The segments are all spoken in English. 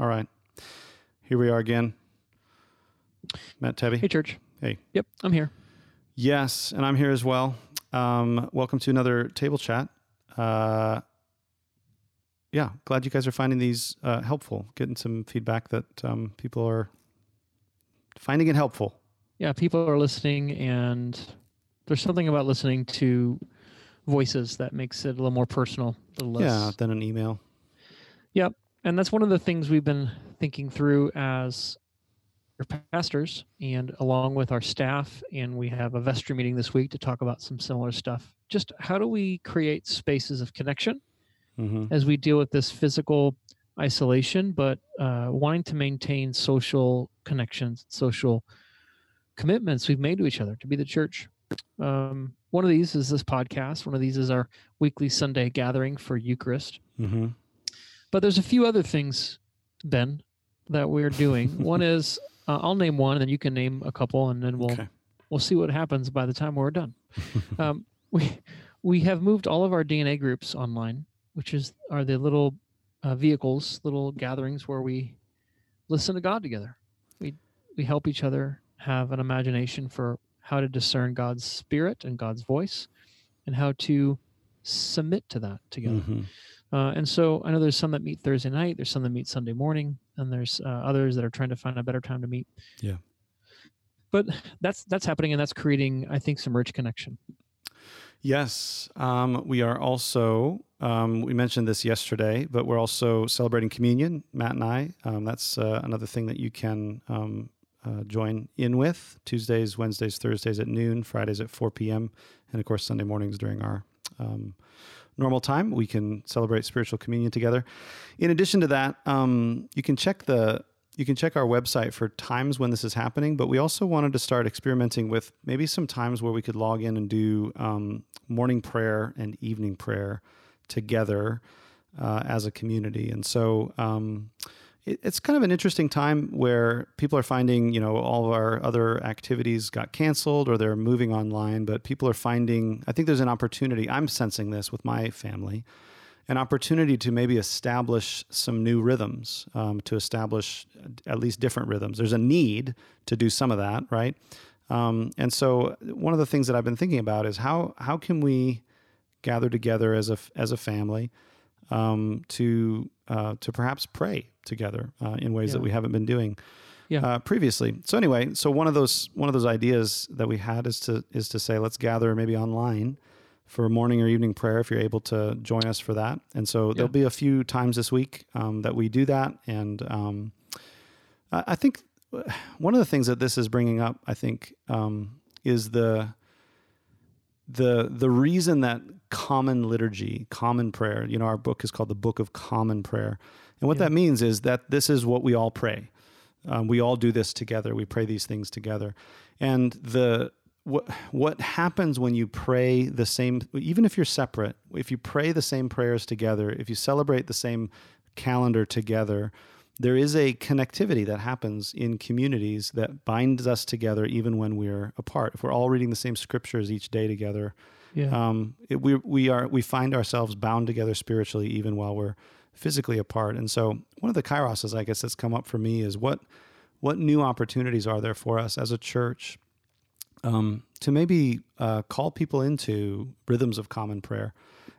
All right. Here we are again. Matt Tebbe. Hey, church. Hey. Yep, I'm here. Yes, and I'm here as well. Um, welcome to another table chat. Uh, yeah, glad you guys are finding these uh, helpful. Getting some feedback that um, people are finding it helpful. Yeah, people are listening, and there's something about listening to voices that makes it a little more personal. A little less. Yeah, than an email. Yep. And that's one of the things we've been thinking through as your pastors and along with our staff. And we have a vestry meeting this week to talk about some similar stuff. Just how do we create spaces of connection hmm as we deal with this physical isolation, but uh, wanting to maintain social connections, social commitments we've made to each other to be the church. Um, one of these is this podcast. One of these is our weekly Sunday gathering for Eucharist. hmm But there's a few other things, Ben, that we're doing. one is uh, I'll name one, and then you can name a couple, and then we'll Okay. we'll see what happens by the time we're done. um, we we have moved all of our DNA groups online, which is are the little uh, vehicles, little gatherings where we listen to God together. We we help each other have an imagination for how to discern God's spirit and God's voice, and how to submit to that together. hmm Uh, and so I know there's some that meet Thursday night, there's some that meet Sunday morning, and there's uh, others that are trying to find a better time to meet. Yeah. But that's that's happening, and that's creating, I think, some rich connection. Yes, um, we are also. Um, we mentioned this yesterday, but we're also celebrating communion. Matt and I. Um, that's uh, another thing that you can um, uh, join in with. Tuesdays, Wednesdays, Thursdays at noon, Fridays at four p.m., and of course Sunday mornings during our um, normal time. We can celebrate spiritual communion together. In addition to that, um, you can check the you can check our website for times when this is happening, but we also wanted to start experimenting with maybe some times where we could log in and do um, morning prayer and evening prayer together uh, as a community. And so um, it's kind of an interesting time where people are finding, you know, all of our other activities got canceled or they're moving online, but people are finding, I think there's an opportunity. I'm sensing this with my family an opportunity to maybe establish some new rhythms, um, to establish at least different rhythms. There's a need to do some of that, right? Um, and so, one of the things that I've been thinking about is how how can we gather together as a as a family um, to uh, to perhaps pray together uh, in ways that we haven't been doing Yeah. uh, previously. So anyway, so one of those one of those ideas that we had is to is to say let's gather maybe online for morning or evening prayer if you're able to join us for that. And so there'll be a few times this week um, that we do that. And um, I, I think one of the things that this is bringing up, I think, um, is the the the reason that common liturgy, common prayer, you know, our book is called the Book of Common Prayer, and what Yeah. that means is that this is what we all pray. Um, we all do this together. We pray these things together, and the what what happens when you pray the same, even if you're separate, if you pray the same prayers together, if you celebrate the same calendar together, there is a connectivity that happens in communities that binds us together even when we're apart. If we're all reading the same scriptures each day together, Yeah. um, it, we we are we find ourselves bound together spiritually even while we're physically apart. And so one of the kairoses, I guess, that's come up for me is what what new opportunities are there for us as a church um, to maybe uh, call people into rhythms of common prayer.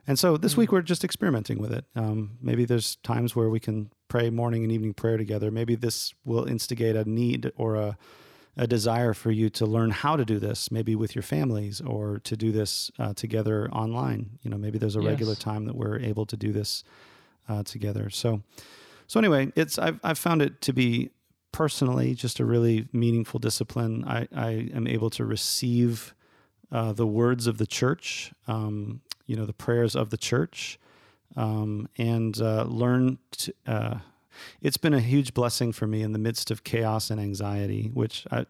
And so this week we're just experimenting with it. Um, maybe there's times where we can pray morning and evening prayer together. Maybe this will instigate a need or a, a desire for you to learn how to do this, maybe with your families or to do this uh, together online. You know, maybe there's a Yes. regular time that we're able to do this uh, together. So, so anyway, it's I've I've found it to be personally just a really meaningful discipline. I, I am able to receive uh, the words of the church, um, you know, the prayers of the church, um, and uh, learn. To, uh, it's been a huge blessing for me in the midst of chaos and anxiety, which I,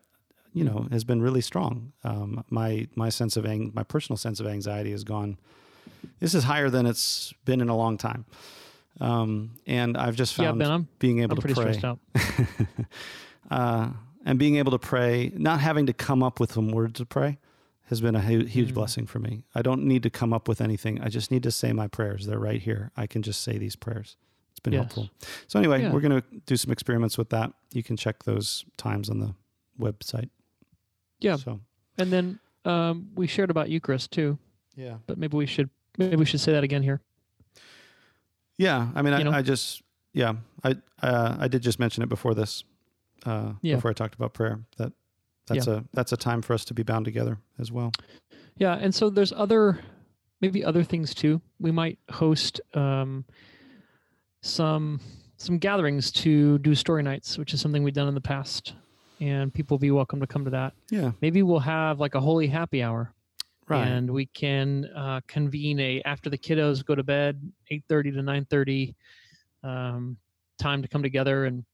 you know, has been really strong. Um, my my sense of ang- my personal sense of anxiety has gone. This is higher than it's been in a long time. Um, and I've just yeah, found Ben, I'm, being able I'm to pretty pray stressed out. uh, and being able to pray, not having to come up with some words to pray, has been a hu- huge Mm. blessing for me. I don't need to come up with anything. I just need to say my prayers. They're right here. I can just say these prayers. It's been Yes. helpful. So anyway, Yeah. we're going to do some experiments with that. You can check those times on the website. Yeah. So And then um, we shared about Eucharist too, yeah. but maybe we should maybe we should say that again here. Yeah, I mean, I, You know? I just, yeah, I, uh, I did just mention it before this, uh, Yeah. before I talked about prayer. That that's a that's a time for us to be bound together as well. Yeah, and so there's other maybe other things too. We might host um, some some gatherings to do story nights, which is something we've done in the past, and people will be welcome to come to that. Yeah, Maybe we'll have like a holy happy hour, right. and we can uh, convene a after the kiddos go to bed, eight thirty to nine thirty, um, time to come together and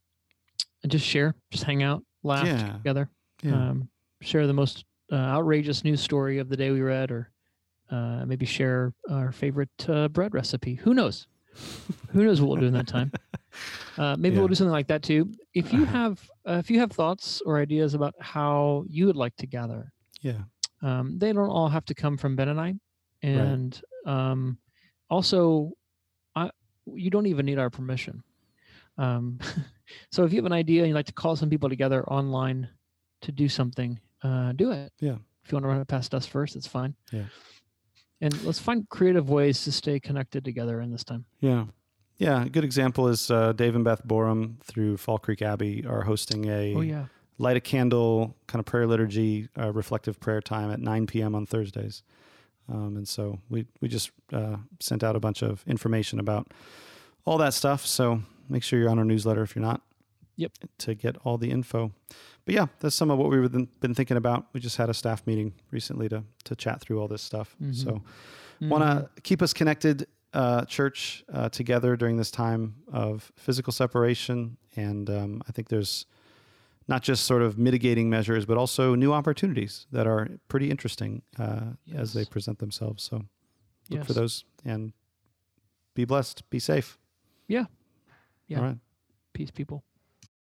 and just share, just hang out, laugh Yeah. together yeah, um, share the most uh, outrageous news story of the day we read, or uh, maybe share our favorite uh, bread recipe. Who knows? Who knows what we'll do in that time? Uh, maybe Yeah. we'll do something like that too. If you have, uh, if you have thoughts or ideas about how you would like to gather, yeah, um, they don't all have to come from Ben and I. And um, also, I, you don't even need our permission. Um, so if you have an idea and you'd like to call some people together online to do something, uh, do it. Yeah. If you want to run it past us first, it's fine. Yeah. And let's find creative ways to stay connected together in this time. yeah, yeah. A good example is uh, Dave and Beth Borum through Fall Creek Abbey are hosting a Oh yeah. light a candle kind of prayer liturgy, uh, reflective prayer time at 9 p.m. on Thursdays. Um, and so we, we just uh, sent out a bunch of information about all that stuff. So make sure you're on our newsletter if you're not. Yep. To get all the info. But yeah, that's some of what we've been been thinking about. We just had a staff meeting recently to to chat through all this stuff. Mhm. So want to keep us connected, uh, church, uh, together during this time of physical separation. And um, I think there's not just sort of mitigating measures, but also new opportunities that are pretty interesting uh, as they present themselves. So look Yes. for those and be blessed, be safe. Yeah. Yeah. All right. Peace, people.